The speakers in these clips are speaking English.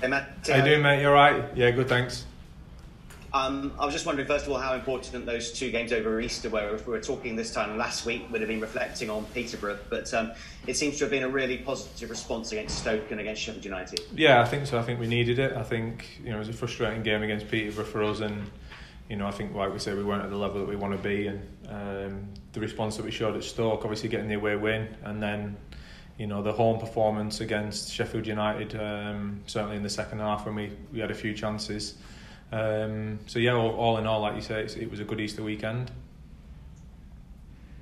Hey, Matt. How you doing, mate? You all right? Yeah, good, thanks. Um, I was just wondering, first of all, how important those two games over Easter were. If we were talking this time last week, we'd have been reflecting on Peterborough, but um, it seems to have been a really positive response against Stoke and against Sheffield United. Yeah, I think so. I think we needed it. I think you know it was a frustrating game against Peterborough for us, and you know I think like we said, we weren't at the level that we want to be, and um, the response that we showed at Stoke, obviously getting the away win, and then you know the home performance against Sheffield United, um, certainly in the second half when we, we had a few chances. Um, so yeah, all, all, in all, like you say, it was a good Easter weekend.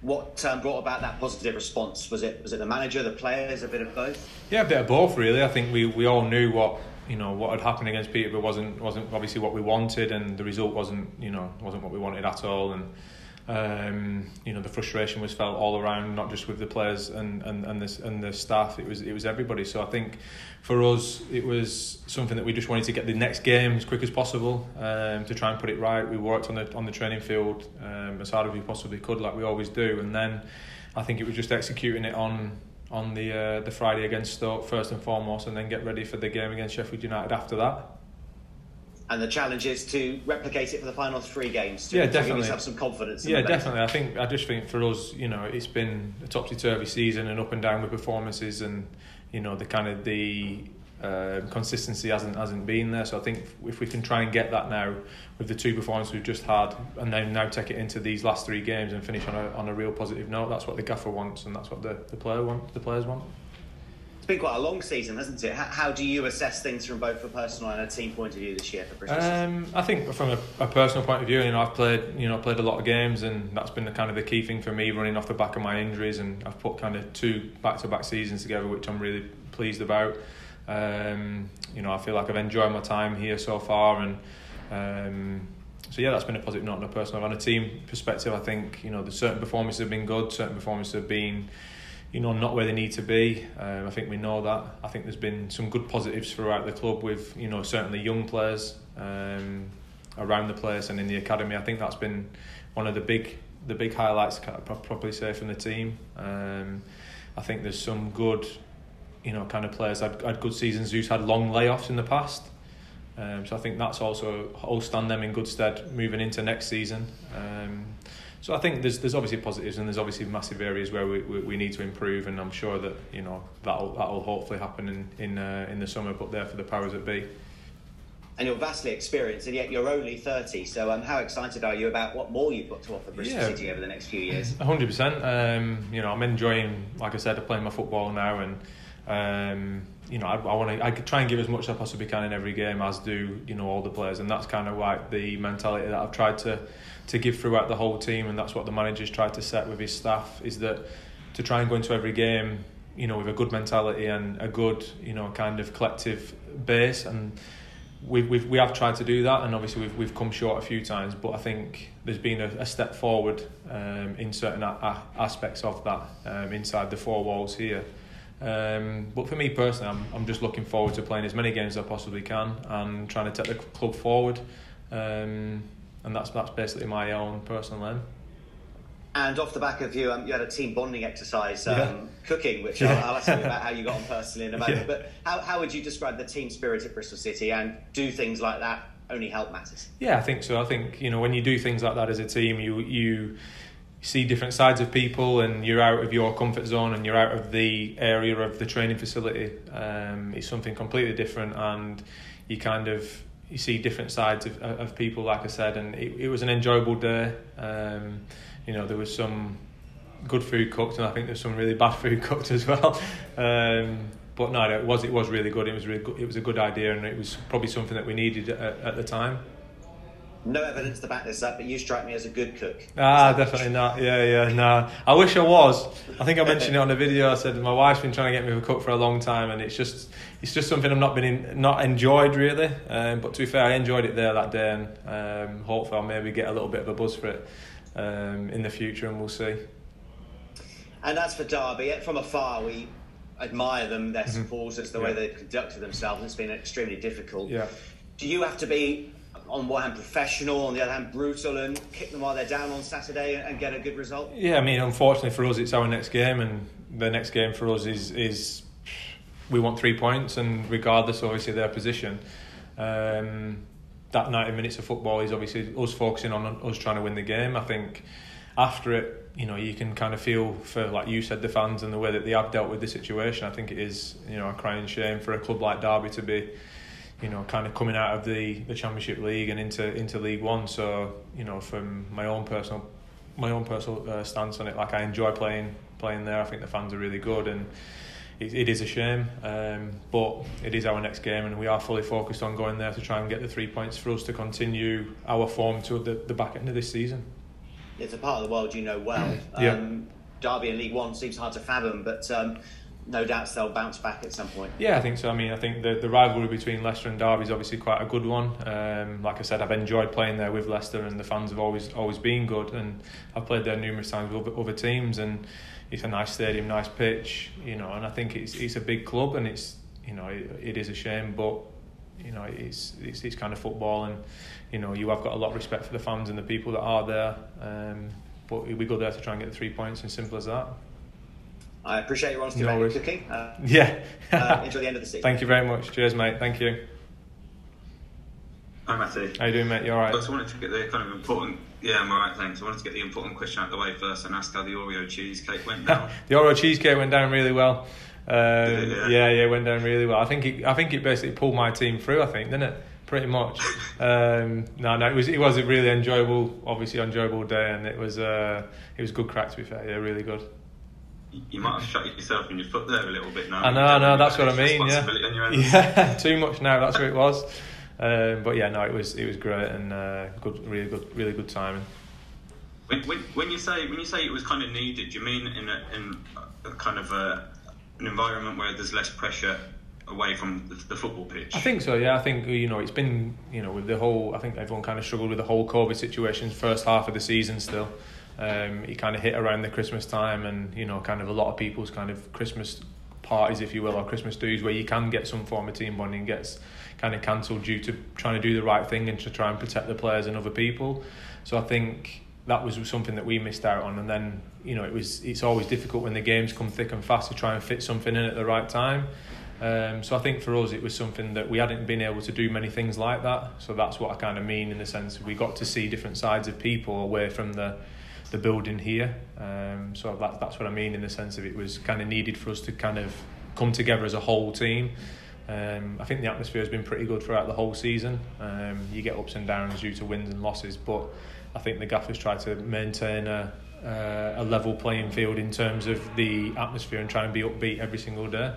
What um, brought about that positive response? Was it was it the manager, the players, a bit of both? Yeah, a bit of both really. I think we, we all knew what you know what had happened against Peterborough wasn't wasn't obviously what we wanted, and the result wasn't you know wasn't what we wanted at all, and um, you know the frustration was felt all around, not just with the players and and and the and the staff. It was it was everybody. So I think for us it was something that we just wanted to get the next game as quick as possible um, to try and put it right. We worked on the on the training field um, as hard as we possibly could, like we always do, and then I think it was just executing it on on the uh, the Friday against Stoke first and foremost, and then get ready for the game against Sheffield United after that and the challenge is to replicate it for the final three games. To, yeah, definitely. To have some confidence. yeah, definitely. I think I just think for us, you know, it's been a topsy turvy season and up and down with performances, and you know the kind of the uh, consistency hasn't hasn't been there. So I think if we can try and get that now with the two performances we've just had, and then now take it into these last three games and finish on a on a real positive note, that's what the gaffer wants, and that's what the the player want the players want. It's been quite a long season, hasn't it? How, how, do you assess things from both a personal and a team point of view this year for Bristol um, I think from a, a, personal point of view, you know, I've played, you know, played a lot of games, and that's been the kind of the key thing for me, running off the back of my injuries, and I've put kind of two back-to-back seasons together, which I'm really pleased about. Um, you know, I feel like I've enjoyed my time here so far, and um, so yeah, that's been a positive note on a personal. On a team perspective, I think you know the certain performances have been good, certain performances have been you know, not where they need to be. Um, I think we know that. I think there's been some good positives throughout the club with, you know, certainly young players um, around the place and in the academy. I think that's been one of the big the big highlights, I probably say, from the team. Um, I think there's some good, you know, kind of players had, had good seasons who's had long layoffs in the past. Um, so I think that's also all stand them in good stead moving into next season. Um, so I think there's there's obviously positives and there's obviously massive areas where we, we, we need to improve and I'm sure that you know that'll that'll hopefully happen in in uh, in the summer but there for the powers that be. And you're vastly experienced, and yet you're only 30. So, um, how excited are you about what more you've got to offer Bristol yeah, City over the next few years? 100%. Um, you know, I'm enjoying, like I said, playing my football now, and um, you know, I, I want to. I try and give as much as I possibly can in every game, as do you know all the players, and that's kind of like the mentality that I've tried to to give throughout the whole team, and that's what the manager's tried to set with his staff is that to try and go into every game, you know, with a good mentality and a good, you know, kind of collective base, and we've, we've we have tried to do that, and obviously we've we've come short a few times, but I think there's been a, a step forward um, in certain a, a aspects of that um, inside the four walls here. Um, but for me personally, I'm I'm just looking forward to playing as many games as I possibly can and trying to take the club forward. Um, and that's that's basically my own personal aim. And off the back of you, um, you had a team bonding exercise, um, yeah. cooking, which yeah. I'll, I'll, ask you about how you got on personally in a moment. Yeah. But how, how would you describe the team spirit at Bristol City and do things like that only help matters? Yeah, I think so. I think you know when you do things like that as a team, you you see different sides of people and you're out of your comfort zone and you're out of the area of the training facility. Um, it's something completely different and you kind of you see different sides of, of people, like I said, and it, it was an enjoyable day. Um, you know, there was some good food cooked, and I think there's some really bad food cooked as well. Um, but no, it was it was really good. It was really good, it was a good idea, and it was probably something that we needed at, at the time no evidence to back this up, but you strike me as a good cook. Ah, definitely not. Yeah, yeah, no. I wish I was. I think I mentioned it on the video. I said my wife's been trying to get me to cook for a long time, and it's just it's just something I've not been in, not enjoyed really. Um, but to be fair, I enjoyed it there that day, and um, hopefully I'll maybe get a little bit of a buzz for it um, in the future, and we'll see. And as for Derby, from afar we admire them, their mm-hmm. supporters, the yeah. way they've conducted themselves. It's been extremely difficult. Yeah. Do you have to be on one hand professional, on the other hand brutal, and kick them while they're down on Saturday and get a good result? Yeah, I mean, unfortunately for us, it's our next game, and the next game for us is is we want three points, and regardless, obviously, their position. Um, that 90 minutes of football is obviously us focusing on us trying to win the game. I think after it, you know, you can kind of feel for, like you said, the fans and the way that they have dealt with the situation. I think it is, you know, a crying shame for a club like Derby to be, you know, kind of coming out of the, the Championship League and into into League One. So, you know, from my own personal my own personal uh, stance on it, like I enjoy playing playing there. I think the fans are really good and it, it is a shame, um, but it is our next game, and we are fully focused on going there to try and get the three points for us to continue our form to the, the back end of this season. It's a part of the world you know well. yeah. Um, Derby in League One seems hard to fathom, but um, no doubt they'll bounce back at some point. Yeah, I think so. I mean, I think the, the rivalry between Leicester and Derby is obviously quite a good one. Um, like I said, I've enjoyed playing there with Leicester, and the fans have always always been good. And I've played there numerous times with other, other teams, and it's a nice stadium, nice pitch, you know. And I think it's it's a big club, and it's you know it, it is a shame, but you know it's, it's it's kind of football, and you know you have got a lot of respect for the fans and the people that are there. Um, but we go there to try and get the three points, and simple as that. I appreciate your honesty no about cooking. Uh, yeah. uh, enjoy the end of the season. Thank you very much. Cheers, mate. Thank you. Hi, Matty. How are you doing, mate? You all right? I just wanted to get the kind of important. Yeah, I'm all right, thanks. I wanted to get the important question out of the way first and ask how the Oreo cheesecake went down. the Oreo cheesecake went down really well. Um, it, yeah? yeah, yeah, went down really well. I think it, I think it basically pulled my team through. I think, didn't it? Pretty much. um, no, no, it was it was a really enjoyable, obviously enjoyable day, and it was uh, it was good crack to be fair. Yeah, really good you might have shot yourself in your foot there a little bit now. I know, I know. That's what I mean. Yeah, yeah. Too much now. That's what it was. Um, but yeah, no, it was it was great and uh, good, really good, really good timing. When, when, when you say when you say it was kind of needed, do you mean in a, in a kind of a, an environment where there's less pressure away from the, the, football pitch? I think so. Yeah, I think you know it's been you know with the whole. I think everyone kind of struggled with the whole COVID situation first half of the season still. Um, it kind of hit around the Christmas time, and you know, kind of a lot of people's kind of Christmas parties, if you will, or Christmas dues, where you can get some form of team bonding gets kind of cancelled due to trying to do the right thing and to try and protect the players and other people. So I think that was something that we missed out on. And then you know, it was it's always difficult when the games come thick and fast to try and fit something in at the right time. Um, so I think for us it was something that we hadn't been able to do many things like that. So that's what I kind of mean in the sense we got to see different sides of people away from the the building here. Um, so that, that's what I mean in the sense of it was kind of needed for us to kind of come together as a whole team. Um, I think the atmosphere has been pretty good throughout the whole season. Um, you get ups and downs due to wins and losses, but I think the gaffers try to maintain a, uh, a level playing field in terms of the atmosphere and try and be upbeat every single day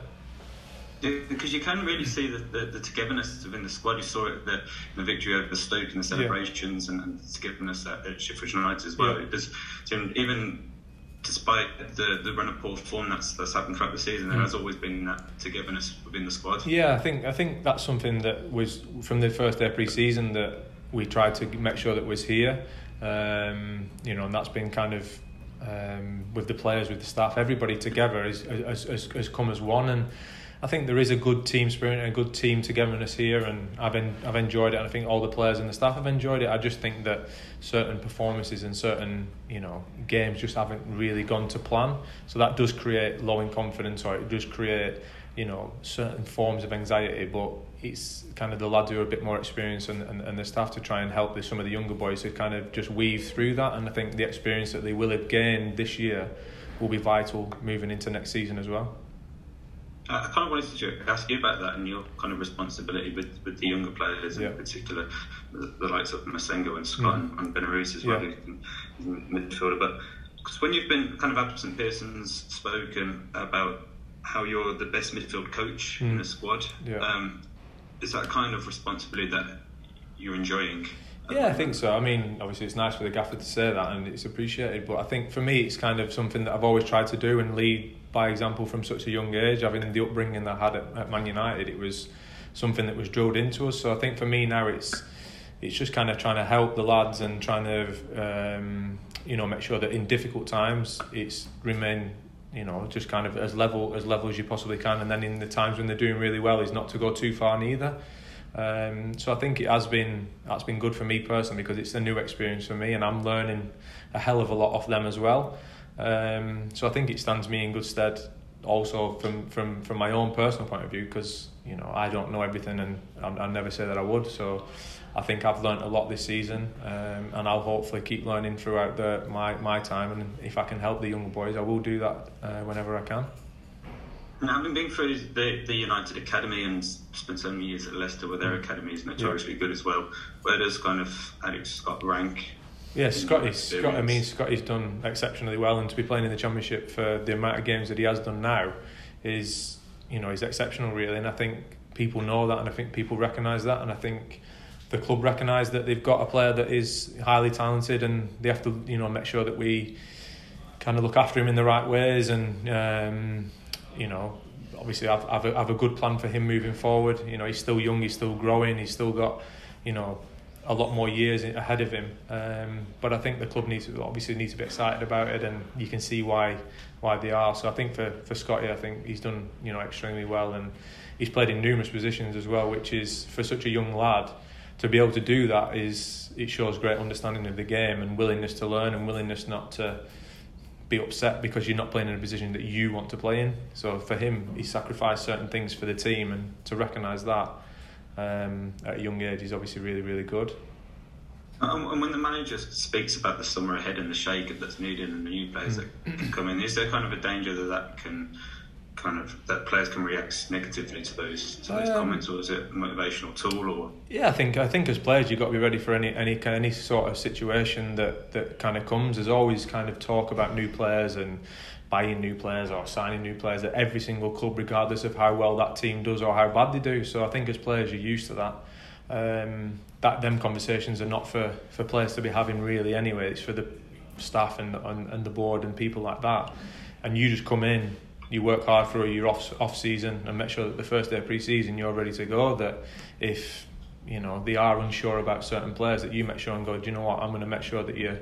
because you can really see the, the, the, togetherness within the squad. You saw it the, the victory over Stoke and the celebrations yeah. and, and, the togetherness at, at Sheffield United as well. Yeah. It does, even despite the, the run of poor form that's that's happened throughout the season, there mm. has always been that togetherness within the squad. Yeah, I think I think that's something that was from the first day pre-season that we tried to make sure that was here. Um, you know, and that's been kind of um, with the players, with the staff, everybody together has, has, has, has come as one and I think there is a good team spirit and a good team togetherness here, and I've en- I've enjoyed it. And I think all the players and the staff have enjoyed it. I just think that certain performances and certain you know games just haven't really gone to plan. So that does create low in confidence, or it does create you know certain forms of anxiety. But it's kind of the lads who are a bit more experienced and, and, and the staff to try and help some of the younger boys to kind of just weave through that. And I think the experience that they will have gained this year will be vital moving into next season as well. I kind of wanted to ask you about that and your kind of responsibility with, with the younger players, yeah. in particular the, the, likes of Massengo and Scott mm. and, and as well, yeah. midfielder. But because when you've been kind of absent, Pearson's spoken about how you're the best midfield coach mm. in the squad. Yeah. Um, is that kind of responsibility that you're enjoying? Yeah, I think so. I mean, obviously, it's nice for the gaffer to say that, and it's appreciated. But I think for me, it's kind of something that I've always tried to do and lead by example from such a young age. Having the upbringing that I had at, at Man United, it was something that was drilled into us. So I think for me now, it's it's just kind of trying to help the lads and trying to um, you know make sure that in difficult times it's remain you know just kind of as level as level as you possibly can and then in the times when they're doing really well is not to go too far neither um, so I think it has been that's been good for me personally because it's a new experience for me and I'm learning a hell of a lot off them as well. Um, so I think it stands me in good stead also from from from my own personal point of view because you know I don't know everything and I, I never say that I would so I think I've learned a lot this season um, and I'll hopefully keep learning throughout the my my time and if I can help the younger boys I will do that uh, whenever I can. And having been through the, the United Academy and spent so many years at Leicester where their academy is notoriously yeah. good as well, where does kind of Alex Scott rank yeah, Scotty's Scott. I mean, Scotty's done exceptionally well, and to be playing in the Championship for the amount of games that he has done now is, you know, is exceptional really. And I think people know that, and I think people recognise that, and I think the club recognise that they've got a player that is highly talented, and they have to, you know, make sure that we kind of look after him in the right ways, and um, you know, obviously have have a, have a good plan for him moving forward. You know, he's still young, he's still growing, he's still got, you know a lot more years ahead of him. Um, but I think the club needs obviously needs to be excited about it, and you can see why why they are. So I think for for Scotty, I think he's done you know extremely well, and he's played in numerous positions as well, which is for such a young lad to be able to do that is it shows great understanding of the game and willingness to learn and willingness not to be upset because you're not playing in a position that you want to play in. So for him, he sacrificed certain things for the team, and to recognise that um, at a young age is obviously really, really good. And when the manager speaks about the summer ahead and the shake that's needed and the new players that can come in, is there kind of a danger that that can kind of that players can react negatively to those to those um, comments, or is it a motivational tool? Or yeah, I think I think as players you've got to be ready for any any any sort of situation that that kind of comes. There's always kind of talk about new players and buying new players or signing new players at every single club, regardless of how well that team does or how bad they do. So I think as players, you're used to that. Um, that them conversations are not for, for players to be having really anyway. It's for the staff and, and and the board and people like that. And you just come in, you work hard for your off off season and make sure that the first day of pre-season you're ready to go. That if you know they are unsure about certain players, that you make sure and go, do you know what? I'm going to make sure that you,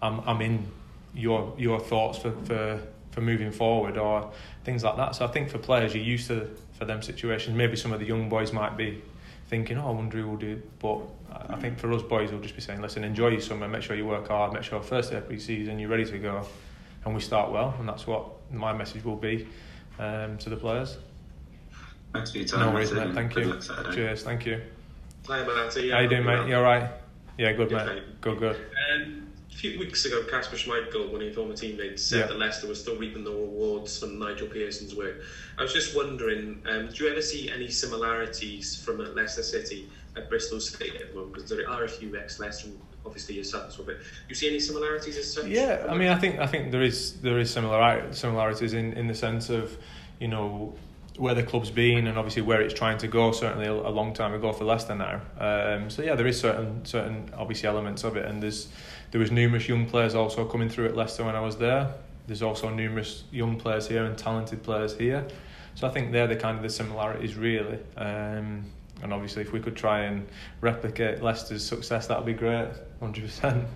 I'm I'm in your your thoughts for for for moving forward or things like that. So I think for players, you're used to for them situations. Maybe some of the young boys might be thinking, "Oh, I wonder who will do." It. But I think for us boys, we'll just be saying, "Listen, enjoy your summer. Make sure you work hard. Make sure first day of pre-season you're ready to go, and we start well." And that's what my message will be um, to the players. Thanks for your time. No worries, mate. Thank you. Cheers. Thank you. Hi, Matty. How you doing, mate? You all right? Yeah, good, mate. Good, good. Um, a few weeks ago, Kasper Schmeichel, one of your former teammates, said yeah. that Leicester was still reaping the rewards from Nigel Pearson's work. I was just wondering, um, do you ever see any similarities from Leicester City at Bristol City at the moment? Because there are a few ex-Leicester, obviously well. But do you see any similarities as such? Yeah, I mean, I think I think there is there is similar similarities in, in the sense of, you know, where the club's been and obviously where it's trying to go. Certainly a, a long time ago for Leicester now. Um, so yeah, there is certain certain obviously elements of it, and there's there was numerous young players also coming through at Leicester when I was there. There's also numerous young players here and talented players here. So I think they're the kind of the similarities really. Um, and obviously, if we could try and replicate Leicester's success, that would be great, hundred percent.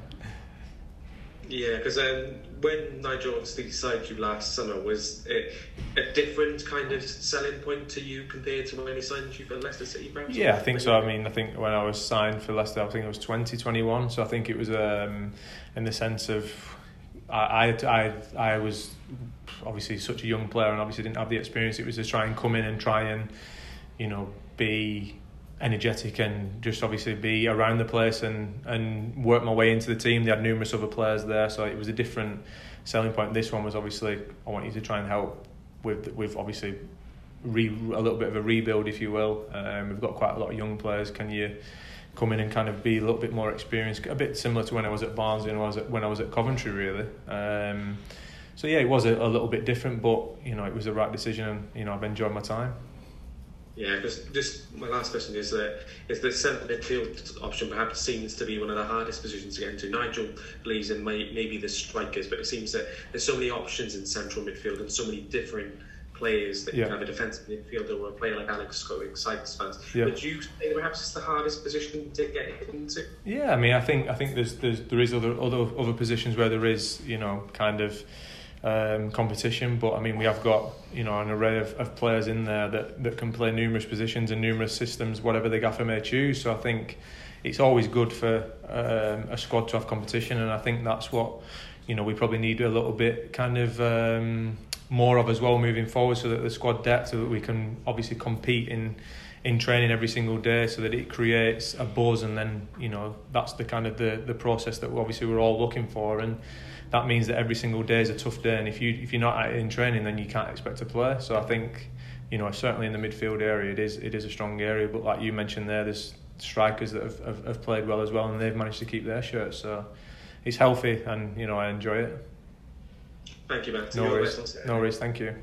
Yeah, because um, when Nigel obviously signed you last summer, was it a different kind of selling point to you compared to when he signed you for Leicester City? Perhaps? Yeah, I think so. I mean, I think when I was signed for Leicester, I think it was twenty twenty one. So I think it was um, in the sense of I, I, I, I was obviously such a young player and obviously didn't have the experience. It was to try and come in and try and, you know, be energetic and just obviously be around the place and, and work my way into the team. They had numerous other players there, so it was a different selling point. This one was obviously I want you to try and help with with obviously re, a little bit of a rebuild, if you will. Um, we've got quite a lot of young players. Can you come in and kind of be a little bit more experienced, a bit similar to when I was at Barnsley and I was at, when I was at Coventry, really. Um, so yeah, it was a, a little bit different, but you know it was the right decision, and you know I've enjoyed my time. Yeah, because just my last question is that is the centre midfield option perhaps seems to be one of the hardest positions to get into. Nigel believes in may, maybe the strikers, but it seems that there's so many options in central midfield and so many different players that yeah. you have a defensive midfielder or a player like Alex Scott excites fans. Yeah. Would you say perhaps it's the hardest position to get into? Yeah, I mean, I think I think there's, there's there is other other other positions where there is you know kind of um, competition. But I mean, we have got you know an array of, of players in there that, that can play numerous positions and numerous systems, whatever the gaffer may choose. So I think it's always good for um, a squad to have competition, and I think that's what you know we probably need a little bit kind of. Um, more of as well moving forward, so that the squad depth, so that we can obviously compete in in training every single day, so that it creates a buzz, and then you know that's the kind of the the process that obviously we're all looking for, and that means that every single day is a tough day, and if you if you're not in training, then you can't expect to play. So I think you know certainly in the midfield area, it is it is a strong area, but like you mentioned there, there's strikers that have, have, have played well as well, and they've managed to keep their shirts. So it's healthy, and you know I enjoy it. Thank you, Matt. No worries. No worries. Thank you.